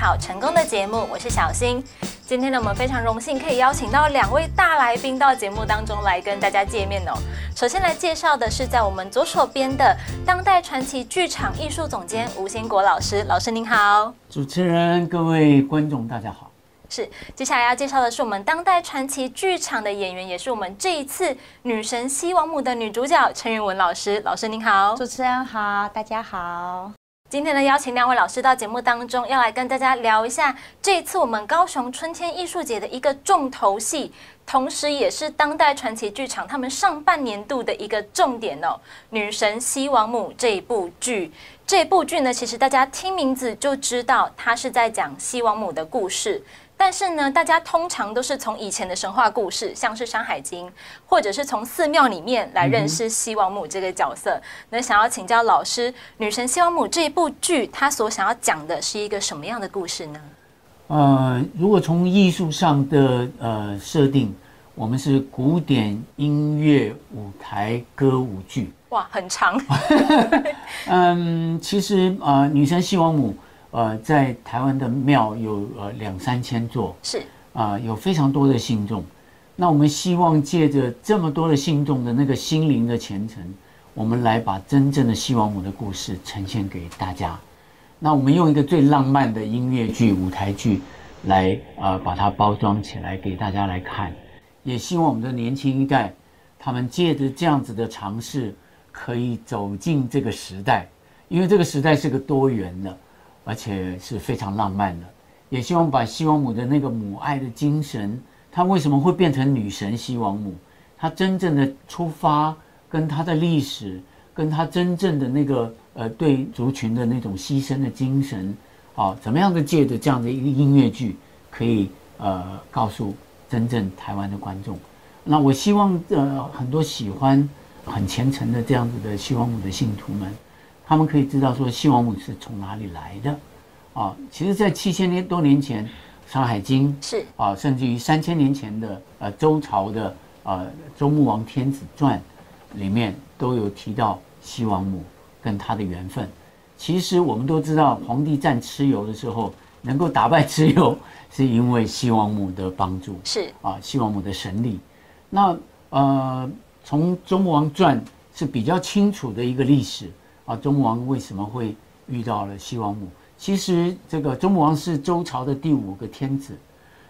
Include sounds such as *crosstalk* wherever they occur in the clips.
好成功的节目，我是小新。今天呢，我们非常荣幸可以邀请到两位大来宾到节目当中来跟大家见面哦。首先来介绍的是在我们左手边的当代传奇剧场艺术总监吴兴国老师，老师您好。主持人、各位观众，大家好。是，接下来要介绍的是我们当代传奇剧场的演员，也是我们这一次女神西王母的女主角陈云文老师。老师您好，主持人好，大家好。今天呢，邀请两位老师到节目当中，要来跟大家聊一下这次我们高雄春天艺术节的一个重头戏，同时也是当代传奇剧场他们上半年度的一个重点哦，《女神西王母》这一部剧。这部剧呢，其实大家听名字就知道，它是在讲西王母的故事。但是呢，大家通常都是从以前的神话故事，像是《山海经》，或者是从寺庙里面来认识西王母这个角色。那想要请教老师，《女神西王母》这一部剧，它所想要讲的是一个什么样的故事呢？呃，如果从艺术上的呃设定，我们是古典音乐舞台歌舞剧。哇，很长。*laughs* 嗯，其实呃，《女神西王母》。呃，在台湾的庙有呃两三千座，是啊，有非常多的信众。那我们希望借着这么多的信众的那个心灵的虔诚，我们来把真正的西王母的故事呈现给大家。那我们用一个最浪漫的音乐剧、舞台剧来呃把它包装起来给大家来看。也希望我们的年轻一代，他们借着这样子的尝试，可以走进这个时代，因为这个时代是个多元的。而且是非常浪漫的，也希望把西王母的那个母爱的精神，她为什么会变成女神西王母？她真正的出发，跟她的历史，跟她真正的那个呃对族群的那种牺牲的精神，啊，怎么样的借着这样的一个音乐剧，可以呃告诉真正台湾的观众？那我希望呃很多喜欢很虔诚的这样子的西王母的信徒们。他们可以知道说西王母是从哪里来的，啊，其实，在七千年多年前，《山海经》是啊，甚至于三千年前的呃周朝的呃周穆王天子传里面都有提到西王母跟他的缘分。其实我们都知道，皇帝战蚩尤的时候能够打败蚩尤，是因为西王母的帮助，是啊，西王母的神力。那呃，从周穆王传是比较清楚的一个历史。啊，周穆王为什么会遇到了西王母？其实这个周穆王是周朝的第五个天子，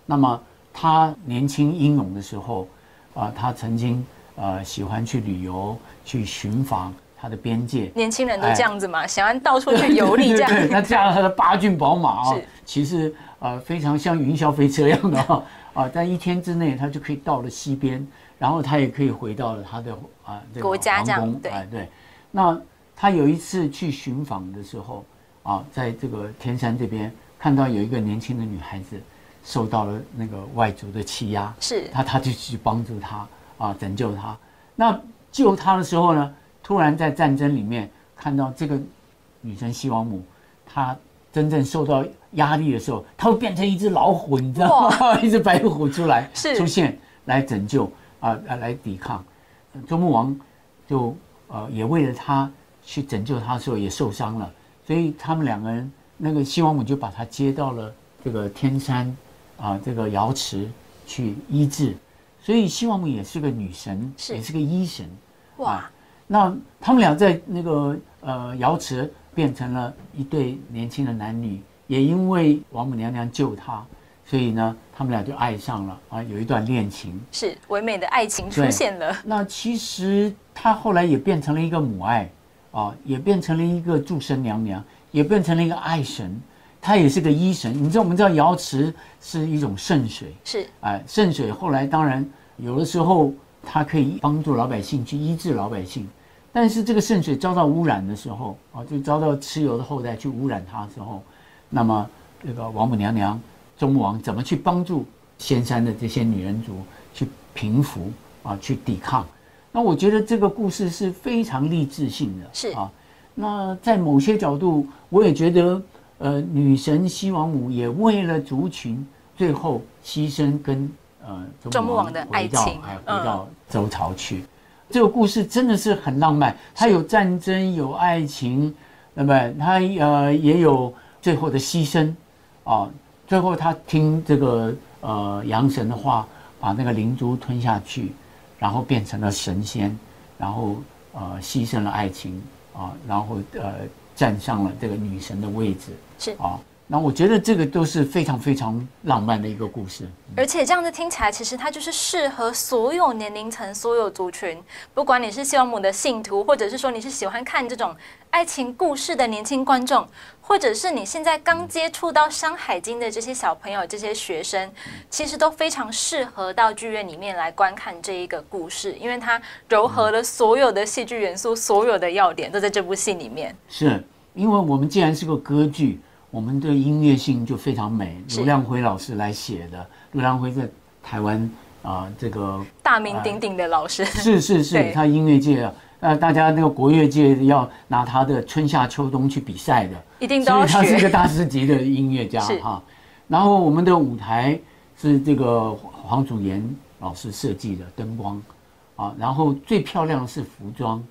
那么他年轻英勇的时候，啊，他曾经呃喜欢去旅游，去寻访他的边界。年轻人都这样子嘛，喜欢到处去游历 *laughs* 这样。他驾了他的八骏宝马啊，其实呃非常像云霄飞车一样的啊，*laughs* 啊，在一天之内他就可以到了西边，然后他也可以回到了他的啊国家这样对对，那。他有一次去寻访的时候，啊，在这个天山这边看到有一个年轻的女孩子受到了那个外族的欺压，是，他他就去帮助她啊，拯救她。那救她的时候呢，突然在战争里面看到这个女神西王母，她真正受到压力的时候，她会变成一只老虎，你知道吗？*laughs* 一只白虎出来是出现来拯救啊，来抵抗。周穆王就呃也为了她。去拯救他的时候也受伤了，所以他们两个人，那个西王母就把他接到了这个天山，啊，这个瑶池去医治。所以西王母也是个女神，也是个医神。哇！那他们俩在那个呃瑶池变成了一对年轻的男女，也因为王母娘娘救他，所以呢，他们俩就爱上了啊，有一段恋情，是唯美的爱情出现了。那其实他后来也变成了一个母爱。啊，也变成了一个祝生娘娘，也变成了一个爱神，她也是个医神。你知道，我们知道瑶池是一种圣水，是哎，圣水后来当然有的时候它可以帮助老百姓去医治老百姓，但是这个圣水遭到污染的时候，啊，就遭到蚩尤的后代去污染它的时候，那么这个王母娘娘、周穆王怎么去帮助仙山的这些女人族去平服啊，去抵抗？那我觉得这个故事是非常励志性的，是啊。那在某些角度，我也觉得，呃，女神西王母也为了族群，最后牺牲跟呃周穆王的爱情，还回到周朝去。这个故事真的是很浪漫，它有战争，有爱情，那么它呃也有最后的牺牲，啊，最后他听这个呃阳神的话，把那个灵珠吞下去，然后变成了神仙，然后呃牺牲了爱情啊，然后呃站上了这个女神的位置，是啊。那我觉得这个都是非常非常浪漫的一个故事，而且这样子听起来，其实它就是适合所有年龄层、所有族群，不管你是希望母的信徒，或者是说你是喜欢看这种爱情故事的年轻观众，或者是你现在刚接触到《山海经》的这些小朋友、这些学生，其实都非常适合到剧院里面来观看这一个故事，因为它糅合了所有的戏剧元素，所有的要点都在这部戏里面。是因为我们既然是个歌剧。我们的音乐性就非常美，卢亮辉老师来写的。卢亮辉在台湾啊，这个大名鼎鼎的老师，是是是，他音乐界啊，呃，大家那个国乐界要拿他的春夏秋冬去比赛的，一定都要他是一个大师级的音乐家哈。然后我们的舞台是这个黄祖炎老师设计的灯光啊，然后最漂亮的是服装，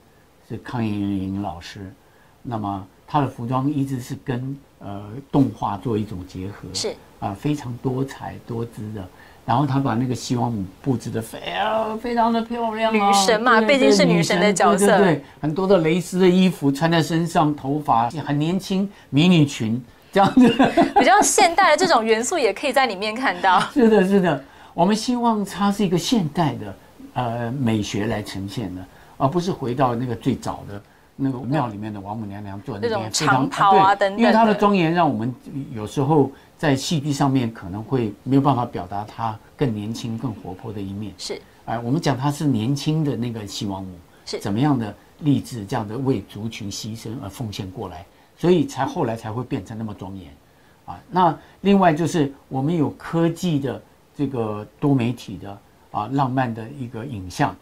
是康莹莹老师。那么他的服装一直是跟呃，动画做一种结合是啊，非常多彩多姿的。然后他把那个希望母布置的非常非常的漂亮，女神嘛，毕竟是女神的角色，对，很多的蕾丝的衣服穿在身上，头发很年轻，迷你裙这样子，*laughs* *laughs* 比较现代的这种元素也可以在里面看到。是的，是的，我们希望它是一个现代的呃美学来呈现的，而不是回到那个最早的。那个庙里面的王母娘娘做的那种长袍啊等等，因为她的庄严让我们有时候在戏剧上面可能会没有办法表达她更年轻、更活泼的一面。是，哎，我们讲她是年轻的那个西王母，是怎么样的励志，这样的为族群牺牲而奉献过来，所以才后来才会变成那么庄严。啊，那另外就是我们有科技的这个多媒体的啊浪漫的一个影像，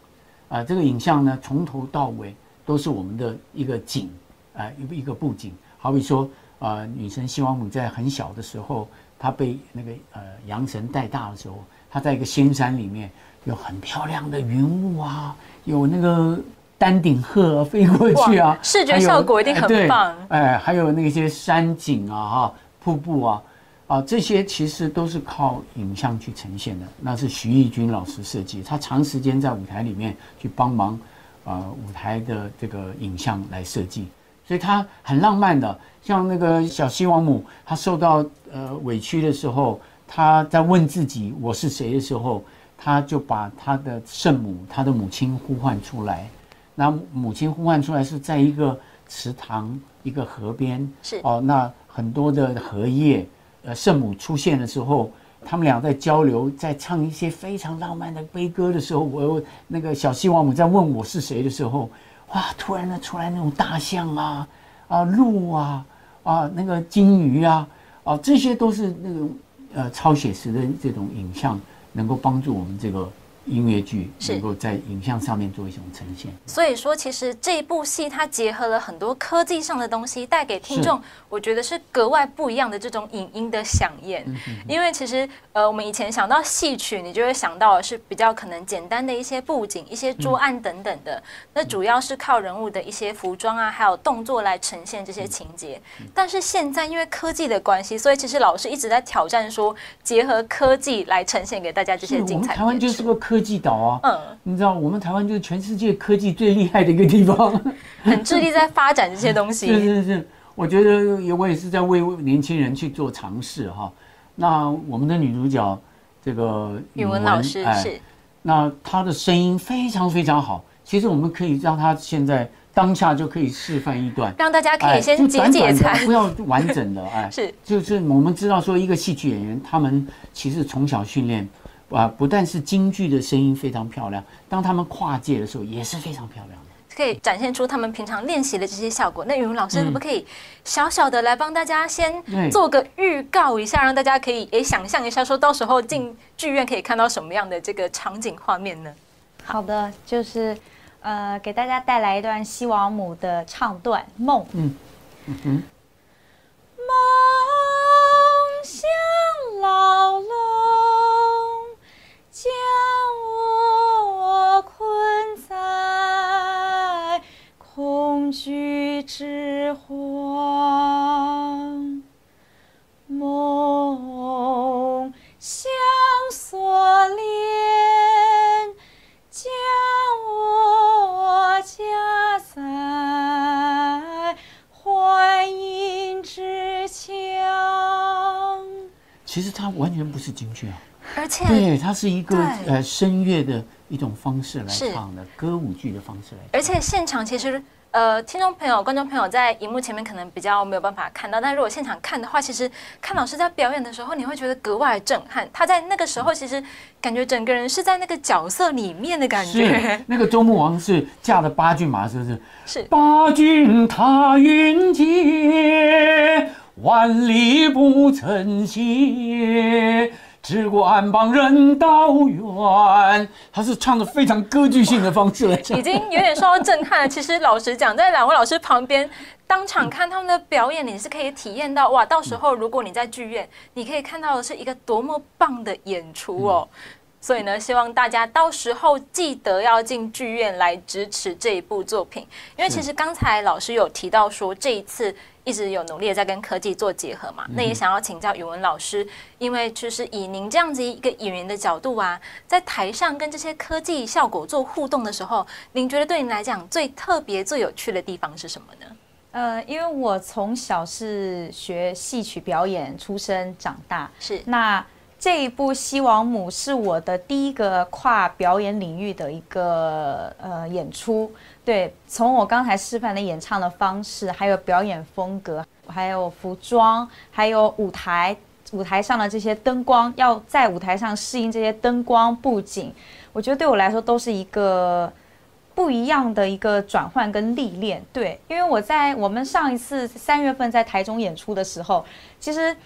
啊，这个影像呢从头到尾。都是我们的一个景，啊，一个一个布景。好比说，呃，女神西王母在很小的时候，她被那个呃阳神带大的时候，她在一个仙山里面，有很漂亮的云雾啊，有那个丹顶鹤飞过去啊，视觉效果一定很棒。哎，还有那些山景啊，哈，瀑布啊，啊，这些其实都是靠影像去呈现的。那是徐义军老师设计，他长时间在舞台里面去帮忙。呃，舞台的这个影像来设计，所以它很浪漫的。像那个小西王母，她受到呃委屈的时候，她在问自己我是谁的时候，她就把她的圣母、她的母亲呼唤出来。那母亲呼唤出来是在一个池塘、一个河边，是哦，那很多的荷叶，呃，圣母出现的时候。他们俩在交流，在唱一些非常浪漫的悲歌的时候，我那个小西王母在问我是谁的时候，哇！突然的出来那种大象啊，啊鹿啊，啊那个金鱼啊，啊这些都是那种呃超写实的这种影像，能够帮助我们这个。音乐剧能够在影像上面做一种呈现，所以说其实这部戏它结合了很多科技上的东西，带给听众，我觉得是格外不一样的这种影音的响应。因为其实呃，我们以前想到戏曲，你就会想到的是比较可能简单的一些布景、一些桌案等等的，那主要是靠人物的一些服装啊，还有动作来呈现这些情节。但是现在因为科技的关系，所以其实老师一直在挑战说，结合科技来呈现给大家这些精彩。台湾就是个科。科技岛啊，嗯，你知道我们台湾就是全世界科技最厉害的一个地方，*laughs* 很致力在发展这些东西。*laughs* 是是是，我觉得也我也是在为年轻人去做尝试哈。那我们的女主角这个语文老师是，那她的声音非常非常好。其实我们可以让她现在当下就可以示范一段，让大家可以先解解馋，不要完整的哎，*laughs* 是就是我们知道说一个戏剧演员，他们其实从小训练。啊，不但是京剧的声音非常漂亮，当他们跨界的时候也是非常漂亮的，可以展现出他们平常练习的这些效果。那语文老师可不可以小小的来帮大家先做个预告一下，让大家可以也想象一下，说到时候进剧院可以看到什么样的这个场景画面呢？好的，就是呃，给大家带来一段西王母的唱段《梦》。嗯嗯哼，梦想老了。将我困在恐惧之荒梦相锁链将我夹在幻影之枪其实它完全不是京剧啊而且对，它是一个呃声乐的一种方式来唱的，歌舞剧的方式来唱。而且现场其实。呃，听众朋友、观众朋友在荧幕前面可能比较没有办法看到，但如果现场看的话，其实看老师在表演的时候，你会觉得格外震撼。他在那个时候，其实感觉整个人是在那个角色里面的感觉是。那个周穆王是驾了八骏马，是不是？是八骏踏云阶，万里不曾歇。只管帮人道远，他是唱的非常歌剧性的方式来唱已。经有点受到震撼了。其实老实讲，在两位老师旁边当场看他们的表演，你是可以体验到哇，到时候如果你在剧院，你可以看到的是一个多么棒的演出哦。所以呢，希望大家到时候记得要进剧院来支持这一部作品，因为其实刚才老师有提到说，这一次一直有努力的在跟科技做结合嘛。那也想要请教语文老师，因为就是以您这样子一个演员的角度啊，在台上跟这些科技效果做互动的时候，您觉得对您来讲最特别、最有趣的地方是什么呢？呃，因为我从小是学戏曲表演出身长大，是那这一部《西王母》是我的第一个跨表演领域的一个呃演出。对，从我刚才示范的演唱的方式，还有表演风格，还有服装，还有舞台舞台上的这些灯光，要在舞台上适应这些灯光布景，我觉得对我来说都是一个。不一样的一个转换跟历练，对，因为我在我们上一次三月份在台中演出的时候，其实，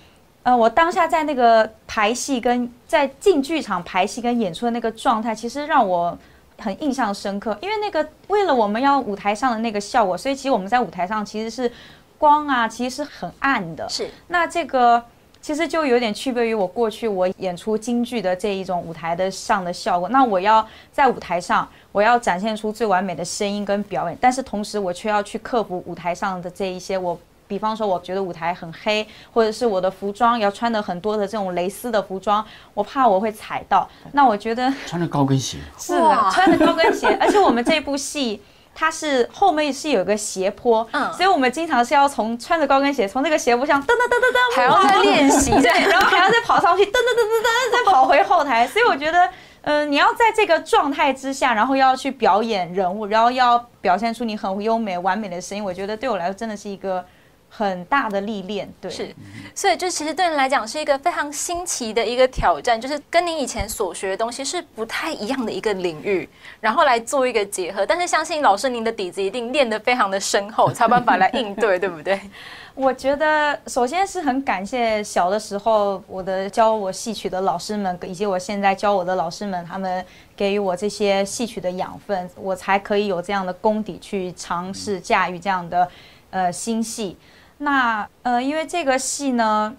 呃，我当下在那个排戏跟在进剧场排戏跟演出的那个状态，其实让我很印象深刻。因为那个为了我们要舞台上的那个效果，所以其实我们在舞台上其实是光啊，其实是很暗的。是，那这个其实就有点区别于我过去我演出京剧的这一种舞台的上的效果。那我要在舞台上，我要展现出最完美的声音跟表演，但是同时我却要去克服舞台上的这一些我。比方说，我觉得舞台很黑，或者是我的服装要穿的很多的这种蕾丝的服装，我怕我会踩到。那我觉得 *laughs* 穿着高跟鞋，*laughs* 是的，穿着高跟鞋，而且我们这部戏。它是后面是有个斜坡，嗯所以我们经常是要从穿着高跟鞋从那个斜坡上噔噔噔噔噔，还要再练习，对，然后还要再跑上去，噔噔噔噔噔，再跑回后台。所以我觉得，呃，你要在这个状态之下，然后要去表演人物，然后要表现出你很优美完美的声音，我觉得对我来说真的是一个很大的历练。对，是，所以就其实对您来讲是一个非常新奇的一个挑战，就是跟您以前所学的东西是不太一样的一个领域，然后来做一个结合。但是相信老师您的底子一定练得非常的深厚，*laughs* 才有办法来应对，对不对？我觉得首先是很感谢小的时候我的教我戏曲的老师们，以及我现在教我的老师们，他们给予我这些戏曲的养分，我才可以有这样的功底去尝试驾驭这样的呃新戏。那呃，因为这个戏呢，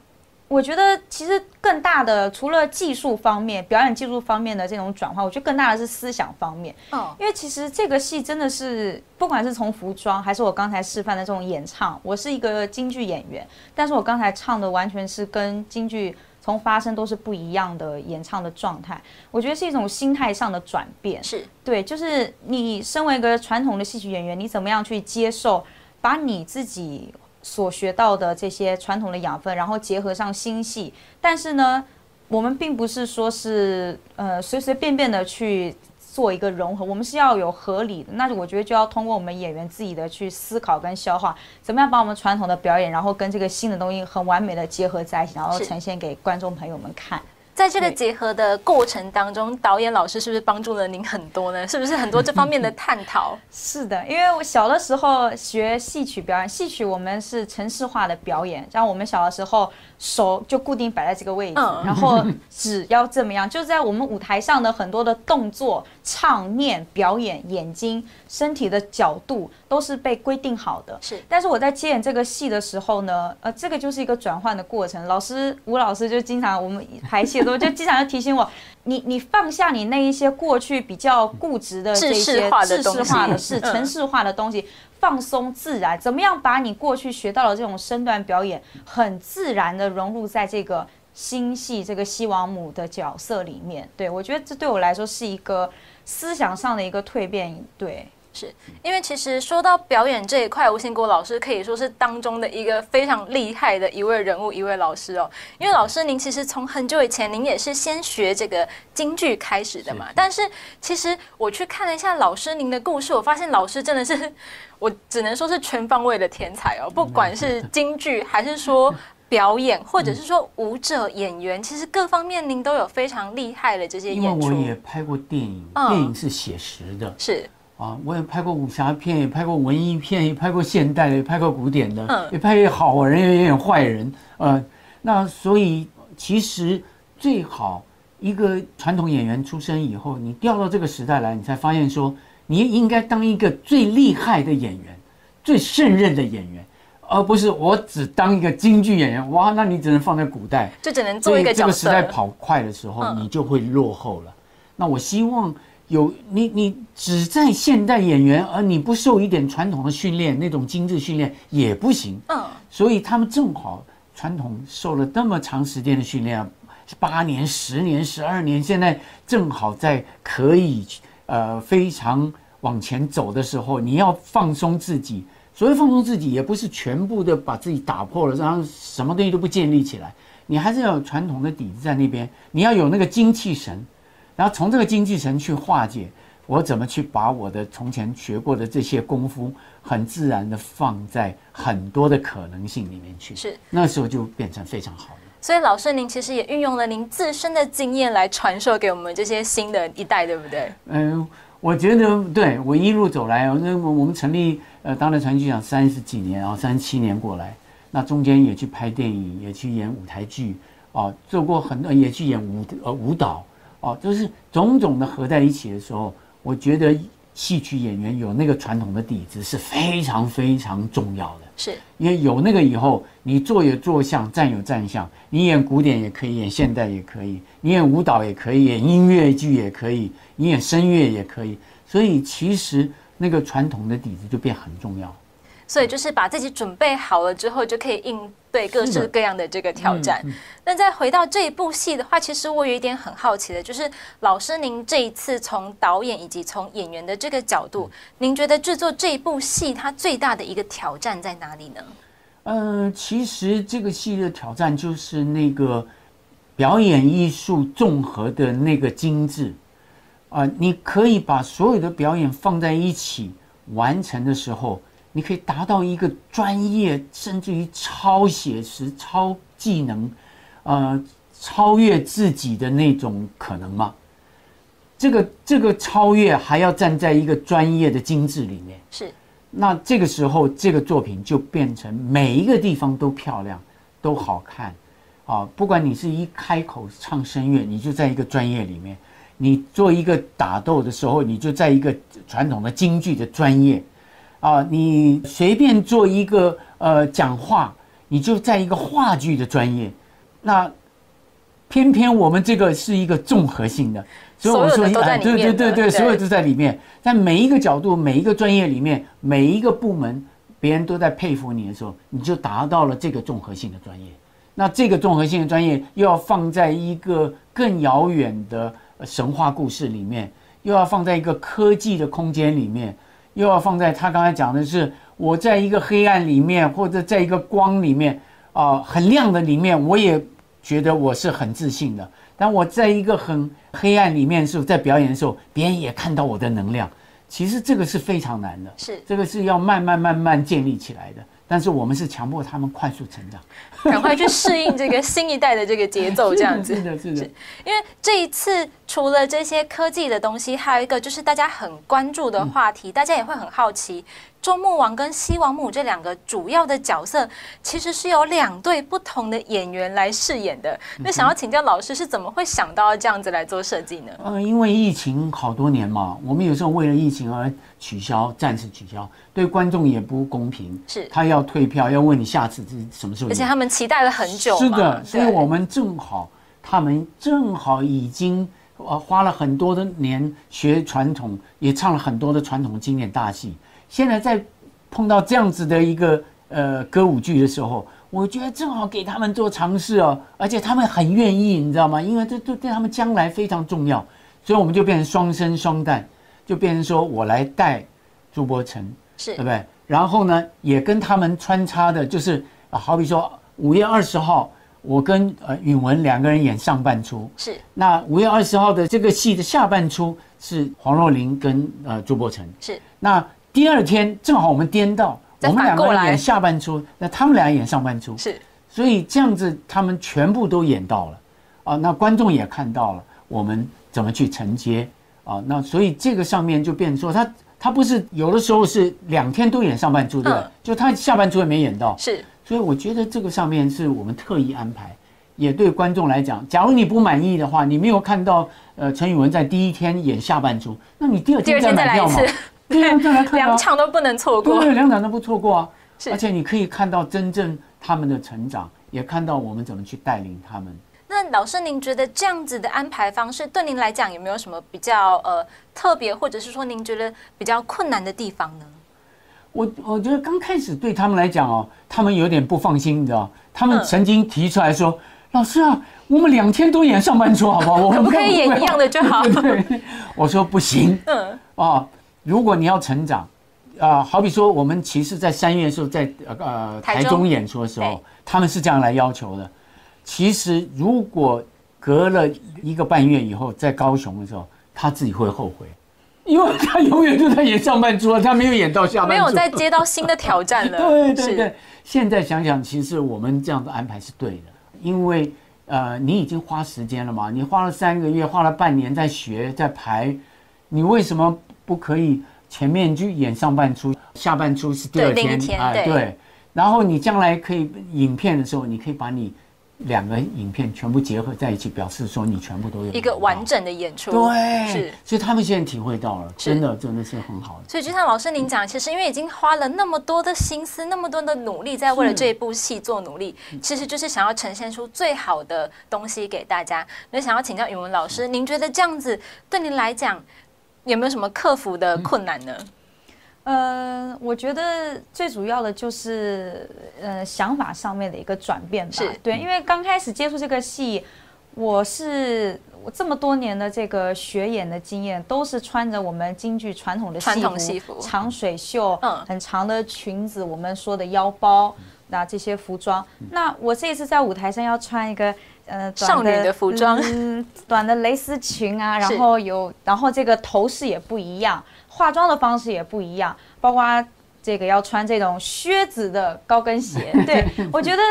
我觉得其实更大的除了技术方面、表演技术方面的这种转化，我觉得更大的是思想方面。哦，因为其实这个戏真的是，不管是从服装还是我刚才示范的这种演唱，我是一个京剧演员，但是我刚才唱的完全是跟京剧从发声都是不一样的演唱的状态。我觉得是一种心态上的转变。是对，就是你身为一个传统的戏曲演员，你怎么样去接受，把你自己所学到的这些传统的养分，然后结合上新戏。但是呢，我们并不是说是呃随随便便的去做一个融合，我们是要有合理的。那我觉得就要通过我们演员自己的去思考跟消化，怎么样把我们传统的表演，然后跟这个新的东西很完美的结合在一起，然后呈现给观众朋友们看。在这个结合的过程当中，导演老师是不是帮助了您很多呢？是不是很多这方面的探讨？*laughs* 是的，因为我小的时候学戏曲表演，戏曲我们是程式化的表演，像我们小的时候手就固定摆在这个位置，嗯然后指要这么样，就在我们舞台上的很多的动作、唱念、表演、眼睛、身体的角度都是被规定好的。是但是我在接演这个戏的时候呢，呃，这个就是一个转换的过程。老师吴老师就经常我们排戏的时候就经常要提醒我，你你放下你那一些过去比较固执的这些化的制式化的事、嗯程式化的东西，放松自然，怎么样把你过去学到的这种身段表演，很自然的融入在这个新戏这个西王母的角色里面。对我觉得这对我来说是一个思想上的一个蜕变。对，是因为其实说到表演这一块，吴兴国老师可以说是当中的一个非常厉害的一位人物，一位老师哦。因为老师您其实从很久以前，您也是先学这个京剧开始的嘛。但是其实我去看了一下老师您的故事，我发现老师真的是，*laughs* 我只能说是全方位的天才哦。不管是京剧，还是说表演，或者是说舞者、演员，其实各方面您都有非常厉害的这些演出。因为我也拍过电影，电影是写实的，是。啊，我也拍过武侠片，也拍过文艺片，也拍过现代的，也拍过古典的，也拍好人，也演坏人。呃，那所以其实最好一个传统演员出身以后，你调到这个时代来，你才发现说，你应该当一个最厉害的演员，最胜任的演员，而不是我只当一个京剧演员。哇，那你只能放在古代，就只能做一个这个时代跑快的时候，你就会落后了。那我希望。有你，你只在现代演员，而你不受一点传统的训练，那种精致训练也不行。嗯，所以他们正好传统受了那么长时间的训练，八年、十年、十二年，现在正好在可以呃非常往前走的时候，你要放松自己。所谓放松自己，也不是全部的把自己打破了，然后什么东西都不建立起来，你还是要有传统的底子在那边，你要有那个精气神。然后从这个精气神去化解，我怎么去把我的从前学过的这些功夫，很自然的放在很多的可能性里面去。是，那时候就变成非常好的。所以老师您其实也运用了您自身的经验来传授给我们这些新的一代，对不对？嗯，我觉得对我一路走来，那我们成立呃当代传奇奖三十几年啊，三十七年过来，那中间也去拍电影，也去演舞台剧啊，做过很多，也去演舞呃舞蹈。哦，就是种种的合在一起的时候，我觉得戏曲演员有那个传统的底子是非常非常重要的。是，因为有那个以后，你做有做相，站有站相，你演古典也可以，演现代也可以，你演舞蹈也可以，演音乐剧也可以，你演声乐也可以。所以其实那个传统的底子就变很重要。所以就是把自己准备好了之后，就可以应对各式各样的这个挑战。那再回到这一部戏的话，其实我有一点很好奇的，就是老师您这一次从导演以及从演员的这个角度，您觉得制作这一部戏它最大的一个挑战在哪里呢？嗯，其实这个戏的挑战就是那个表演艺术综合的那个精致啊，你可以把所有的表演放在一起完成的时候。你可以达到一个专业，甚至于超写实、超技能，呃，超越自己的那种可能吗？这个这个超越还要站在一个专业的精致里面。是。那这个时候，这个作品就变成每一个地方都漂亮，都好看，啊，不管你是一开口唱声乐，你就在一个专业里面；你做一个打斗的时候，你就在一个传统的京剧的专业。啊，你随便做一个呃讲话，你就在一个话剧的专业，那偏偏我们这个是一个综合性的，所以我说哎，对对对对，所有都在里面，在每一个角度、每一个专业里面、每一个部门，别人都在佩服你的时候，你就达到了这个综合性的专业。那这个综合性的专业又要放在一个更遥远的神话故事里面，又要放在一个科技的空间里面。又要放在他刚才讲的是，我在一个黑暗里面，或者在一个光里面，啊，很亮的里面，我也觉得我是很自信的。但我在一个很黑暗里面的时候，在表演的时候，别人也看到我的能量。其实这个是非常难的，是这个是要慢慢慢慢建立起来的。但是我们是强迫他们快速成长，赶快去适应这个新一代的这个节奏，这样子。*laughs* 是的，是的。因为这一次除了这些科技的东西，还有一个就是大家很关注的话题，大家也会很好奇。周穆王跟西王母这两个主要的角色，其实是由两对不同的演员来饰演的。那想要请教老师，是怎么会想到这样子来做设计呢？嗯，因为疫情好多年嘛，我们有时候为了疫情而取消，暂时取消，对观众也不公平。是，他要退票，要问你下次是什么时候。而且他们期待了很久。是的，所以我们正好，他们正好已经呃花了很多的年学传统，也唱了很多的传统经典大戏。现在在碰到这样子的一个呃歌舞剧的时候，我觉得正好给他们做尝试哦，而且他们很愿意，你知道吗？因为这这对他们将来非常重要，所以我们就变成双生双旦，就变成说我来带朱柏成，是对不对？然后呢，也跟他们穿插的，就是啊好比说五月二十号，我跟呃允文两个人演上半出，是那五月二十号的这个戏的下半出是黄若琳跟呃朱柏成，是那第二天正好我们颠倒，我们两个人演下半出，那他们俩演上半出，是。所以这样子他们全部都演到了。啊，那观众也看到了我们怎么去承接啊，那所以这个上面就变成说他他不是有的时候是两天都演上半出，对就他下半出也没演到，是。所以我觉得这个上面是我们特意安排，也对观众来讲，假如你不满意的话，你没有看到呃陈宇文在第一天演下半出，那你第二天再再买票嘛对啊，再来看啊两场都不能错过。对，两场都不错过啊。是而且你可以看到真正他们的成长，也看到我们怎么去带领他们。那老师，您觉得这样子的安排方式对您来讲有没有什么比较呃特别，或者是说您觉得比较困难的地方呢？我我觉得刚开始对他们来讲哦，他们有点不放心，你知道？他们嗯曾经提出来说：“老师啊，我们两天都演上班族好不好？我们 *laughs* 可不可以演一样的就好 *laughs* 对对，我说不行嗯，啊，如果你要成长。啊，好比说，我们其实，在三月的时候，在呃呃台中演出的时候，他们是这样来要求的。其实，如果隔了一个半月以后，在高雄的时候，他自己会后悔，因为他永远就在演上半桌，他没有演到下半桌，没有再接到新的挑战了。*laughs* 对对对，现在想想，其实我们这样的安排是对的，因为呃，你已经花时间了嘛，你花了三个月，花了半年在学在排，你为什么不可以前面就演上半出，下半出是第二天哎一天对对，然后你将来可以影片的时候，你可以把你两个影片全部结合在一起，表示说你全部都有一个完整的演出。对，是。所以他们现在体会到了，真的真的是很好的。所以就像老师您讲，其实因为已经花了那么多的心思、那么多的努力，在为了这一部戏做努力，其实就是想要呈现出最好的东西给大家。那想要请教语文老师，您觉得这样子对您来讲有没有什么克服的困难呢？呃，我觉得最主要的就是呃想法上面的一个转变吧。对，因为刚开始接触这个戏，我是我这么多年的这个学演的经验，都是穿着我们京剧传统的传戏服，统戏服长水袖，嗯很长的裙子，我们说的腰包，那这些服装。那我这一次在舞台上要穿一个。呃，少女的服装嗯，短的蕾丝裙啊，然后有，然后这个头饰也不一样，化妆的方式也不一样，包括这个要穿这种靴子的高跟鞋。*laughs* 对我觉得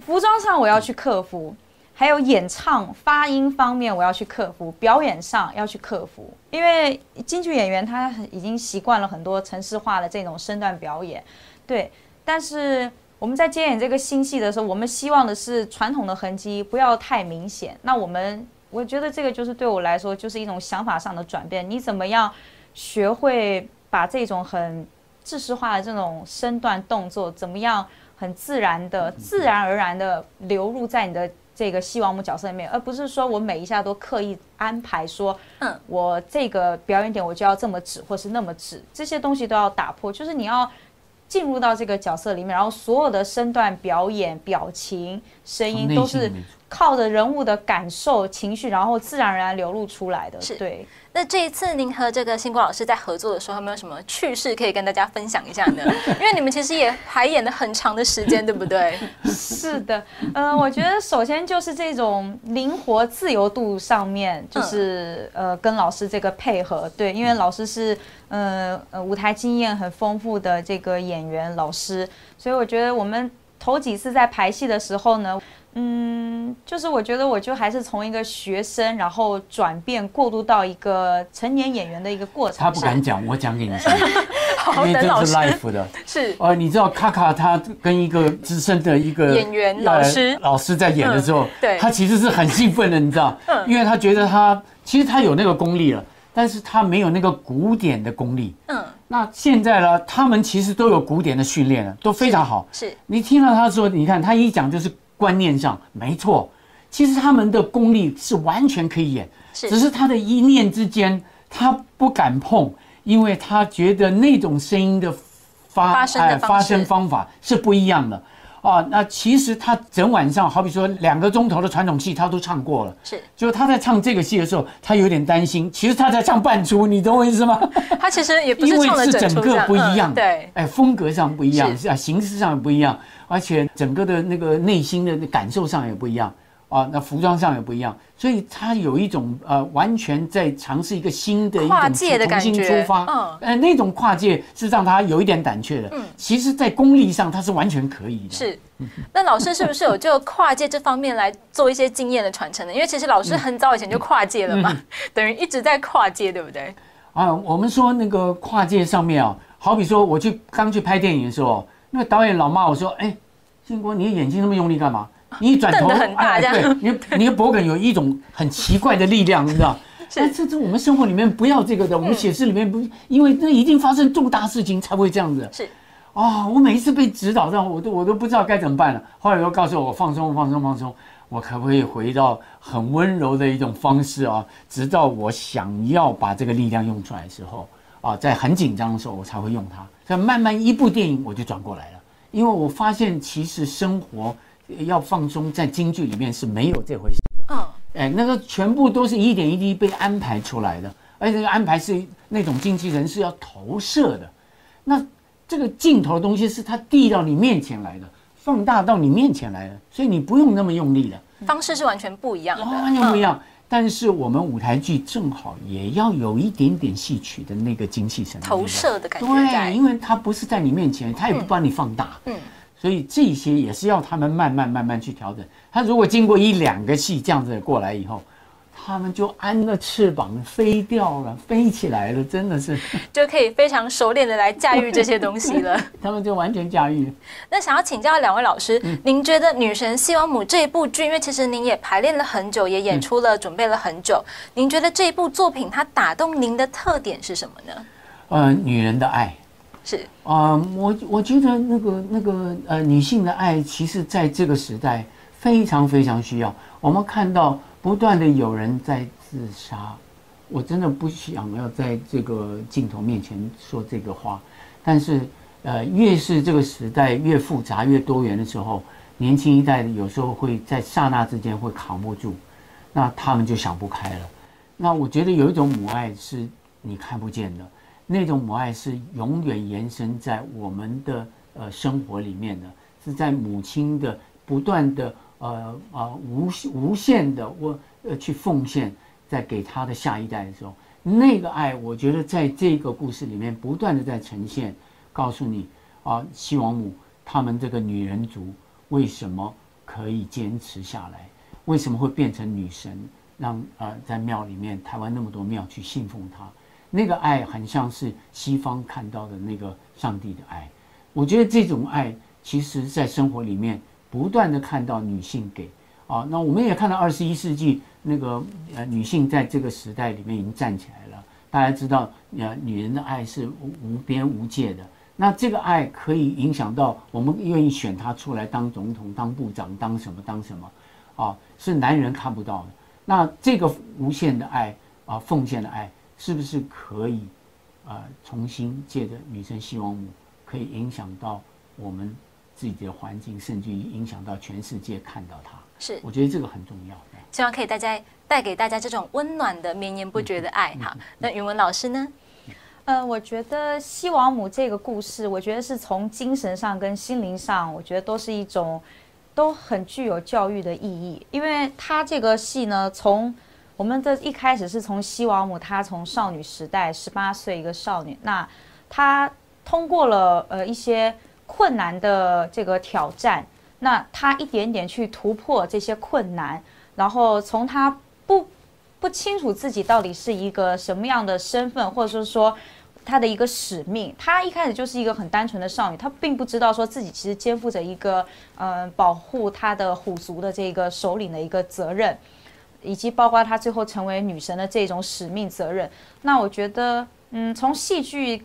服装上我要去克服，还有演唱发音方面我要去克服，表演上要去克服，因为京剧演员他很已经习惯了很多城市化的这种身段表演，对，但是。我们在接演这个新戏的时候，我们希望的是传统的痕迹不要太明显。那我们，我觉得这个就是对我来说，就是一种想法上的转变。你怎么样学会把这种很制式化的这种身段动作，怎么样很自然的、自然而然的流入在你的这个西王母角色里面，而不是说我每一下都刻意安排说，嗯，我这个表演点我就要这么指，或是那么指，这些东西都要打破。就是你要。进入到这个角色里面，然后所有的身段表演、表情、声音都是靠着人物的感受、情绪，然后自然而然流露出来的。是对。那这一次您和这个星光老师在合作的时候，有没有什么趣事可以跟大家分享一下呢？*laughs* 因为你们其实也排演了很长的时间，对不对？是的，呃，我觉得首先就是这种灵活自由度上面，就是、呃跟老师这个配合，对，因为老师是呃呃舞台经验很丰富的这个演员老师，所以我觉得我们头几次在排戏的时候呢。嗯，就是我觉得我就还是从一个学生，然后转变过渡到一个成年演员的一个过程。他不敢讲，我讲给你听，*laughs* 好，因为这是 life 的。是呃，你知道卡卡他跟一个资深的一个演员老师老师在演的时候，对他其实是很兴奋的，你知道，嗯因为他觉得他其实他有那个功力了，但是他没有那个古典的功力。嗯，那现在呢，他们其实都有古典的训练了，都非常好。是你听到他说，你看他一讲就是观念上没错，其实他们的功力是完全可以演，是只是他的一念之间他不敢碰，因为他觉得那种声音的发发声的方式发声方法是不一样的。啊，那其实他整晚上，好比说两个钟头的传统戏，他都唱过了。是，就是他在唱这个戏的时候，他有点担心。其实他在唱半出，你懂我意思吗？他其实也不 *laughs* 因为是整个不一样，对，哎，风格上不一样，是啊，形式上也不一样，而且整个的那个内心的感受上也不一样。啊，那服装上也不一样，所以他有一种呃，完全在尝试一个新的一跨种界的感觉重新出发，嗯呃，那种跨界是让他有一点胆怯的，嗯其实，在功力上他是完全可以的，是。那老师是不是有就跨界这方面来做一些经验的传承呢？因为其实老师很早以前就跨界了嘛，*laughs* 等于一直在跨界，对不对？啊，我们说那个跨界上面啊，好比说我去刚去拍电影的时候，那个导演老骂我说：“哎，建国，你的眼睛那么用力干嘛？你一转头，很大哎对，你你的脖梗有一种很奇怪的力量，你知道？哎，这这我们生活里面不要这个的，我们写诗里面不，因为那一定发生重大事情才会这样子。是啊、我每一次被指导到，我都我都不知道该怎么办了。后来又告诉我放松放松放松，我可不可以回到很温柔的一种方式啊？直到我想要把这个力量用出来的时候啊，在很紧张的时候我才会用它。慢慢一部电影我就转过来了，因为我发现其实生活呃要放松，在京剧里面是没有这回事的。嗯，哎，那个全部都是一点一滴被安排出来的，而且这个安排是那种经纪人是要投射的。那这个镜头的东西是他递到你面前来的，放大到你面前来的，所以你不用那么用力的，方式是完全不一样的，完全不一样。但是我们舞台剧正好也要有一点点戏曲的那个精气神投射的感觉对，因为它不是在你面前，它也不把你放大，嗯，所以这些也是要他们慢慢慢慢去调整。他如果经过一两个戏这样子过来以后，他们就安了翅膀飞掉了，飞起来了，真的是，*laughs* 就可以非常熟练的来驾驭这些东西了。*laughs* 他们就完全驾驭。那想要请教两位老师，嗯您觉得《女神西王母》这一部剧，因为其实您也排练了很久，也演出了，准备了很久，您觉得这一部作品它打动您的特点是什么呢？呃，女人的爱是啊、我我觉得那个那个呃，女性的爱，其实在这个时代非常非常需要。我们看到不断的有人在自杀，我真的不想要在这个镜头面前说这个话，但是呃，越是这个时代越复杂越多元的时候，年轻一代有时候会在刹那之间会扛不住，那他们就想不开了。那我觉得有一种母爱是你看不见的，那种母爱是永远延伸在我们的呃生活里面的，是在母亲的不断的呃啊无无限的我呃去奉献，在给他的下一代的时候，那个爱，我觉得在这个故事里面不断的在呈现，告诉你啊，西王母他们这个女人族为什么可以坚持下来，为什么会变成女神，让呃在庙里面台湾那么多庙去信奉她，那个爱很像是西方看到的那个上帝的爱。我觉得这种爱，其实在生活里面不断的看到女性给啊，那我们也看到二十一世纪那个呃女性在这个时代里面已经站起来了。大家知道，呃，女人的爱是无边无界的。那这个爱可以影响到我们愿意选她出来当总统、当部长、当什么当什么，啊，是男人看不到的。那这个无限的爱啊，奉献的爱，是不是可以啊重新借着女生希望母，可以影响到我们自己的环境，甚至于影响到全世界看到它？是，我觉得这个很重要。希望可以大家带给大家这种温暖的绵延不绝的爱。好，那语文老师呢？呃，我觉得西王母这个故事，我觉得是从精神上跟心灵上，我觉得都是一种都很具有教育的意义。因为它这个戏呢，从我们的一开始是从西王母，她从少女时代十八岁一个少女，那她通过了呃一些困难的这个挑战，那他一点点去突破这些困难，然后从他不不清楚自己到底是一个什么样的身份，或者是说他的一个使命。他一开始就是一个很单纯的少女，她并不知道说自己其实肩负着一个呃保护她的虎族的这个首领的一个责任，以及包括她最后成为女神的这种使命责任。那我觉得，嗯，从戏剧。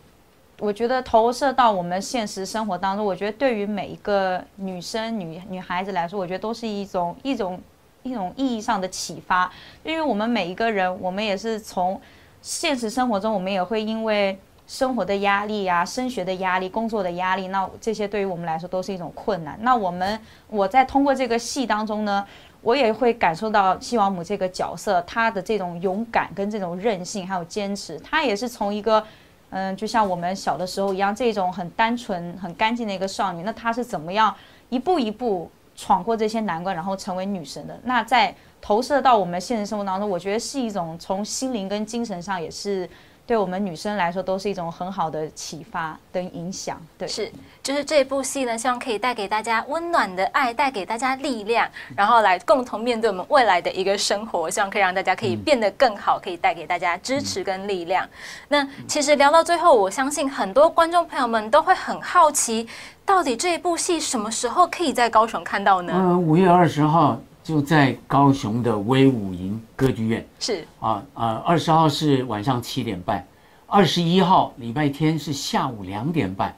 我觉得投射到我们现实生活当中，我觉得对于每一个女生、女女孩子来说，我觉得都是一种一种一种意义上的启发，因为我们每一个人，我们也是从现实生活中，我们也会因为生活的压力啊、升学的压力、工作的压力，那这些对于我们来说都是一种困难。那我们我在通过这个戏当中呢，我也会感受到西王母这个角色她的这种勇敢跟这种韧性，还有坚持。她也是从一个嗯，就像我们小的时候一样，这种很单纯、很干净的一个少女，那她是怎么样一步一步闯过这些难关，然后成为女神的？那在投射到我们现实生活当中，我觉得是一种从心灵跟精神上也是。对我们女生来说，都是一种很好的启发跟影响。对，是，就是这部戏呢，希望可以带给大家温暖的爱，带给大家力量，然后来共同面对我们未来的一个生活。希望可以让大家可以变得更好，可以带给大家支持跟力量。那其实聊到最后，我相信很多观众朋友们都会很好奇，到底这一部戏什么时候可以在高雄看到呢？嗯，五月二十号。就在高雄的威武营歌剧院，是。啊啊，二十号是晚上七点半，二十一号礼拜天是下午两点半，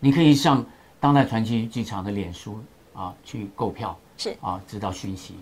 你可以上当代传奇剧场的脸书啊去购票，是。啊知道讯息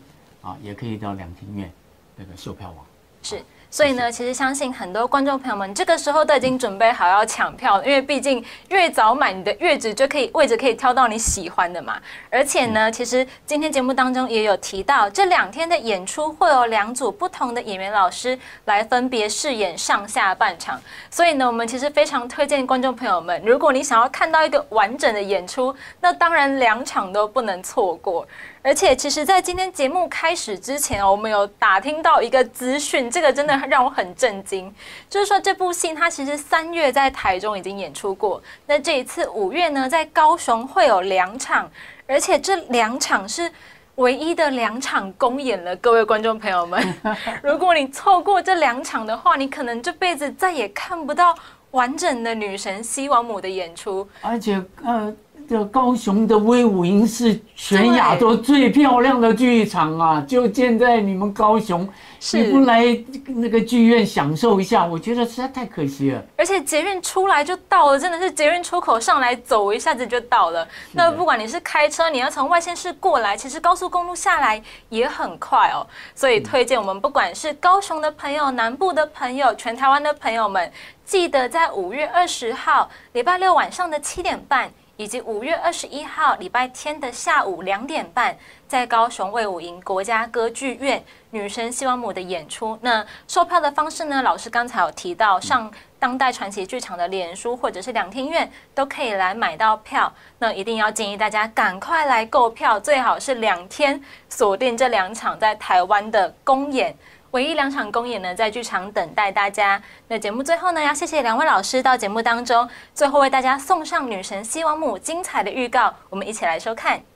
啊，也可以到两厅院那个售票网，是。所以呢，其实相信很多观众朋友们这个时候都已经准备好要抢票了，因为毕竟越早买，你的月值就可以位置可以挑到你喜欢的嘛。而且呢，其实今天节目当中也有提到，这两天的演出会有两组不同的演员老师来分别饰演上下半场。所以呢，我们其实非常推荐观众朋友们，如果你想要看到一个完整的演出，那当然两场都不能错过。而且，其实，在今天节目开始之前哦，我们有打听到一个资讯，这个真的让我很震惊。就是说，这部戏它其实三月在台中已经演出过，那这一次五月呢，在高雄会有两场，而且这两场是唯一的两场公演了。各位观众朋友们，*laughs* 如果你错过这两场的话，你可能这辈子再也看不到完整的女神西王母的演出。而且，呃。这高雄的威武营是全亚洲最漂亮的剧场啊，就建在你们高雄，你不来那个剧院享受一下，我觉得实在太可惜了。而且捷运出来就到了，真的是捷运出口上来走一下子就到了。那不管你是开车，你要从外县市过来，其实高速公路下来也很快哦。所以推荐我们不管是高雄的朋友、南部的朋友、全台湾的朋友们，记得在五月二十号礼拜六晚上的七点半。以及五月二十一号礼拜天的下午两点半，在高雄卫武营国家歌剧院《女神希望母》的演出。那售票的方式呢？老师刚才有提到，上当代传奇剧场的脸书或者是两厅院都可以来买到票。那一定要建议大家赶快来购票，最好是两天锁定这两场在台湾的公演。唯一两场公演呢，在剧场等待大家。那节目最后呢，要谢谢两位老师到节目当中，最后为大家送上女神西王母精彩的预告，我们一起来收看。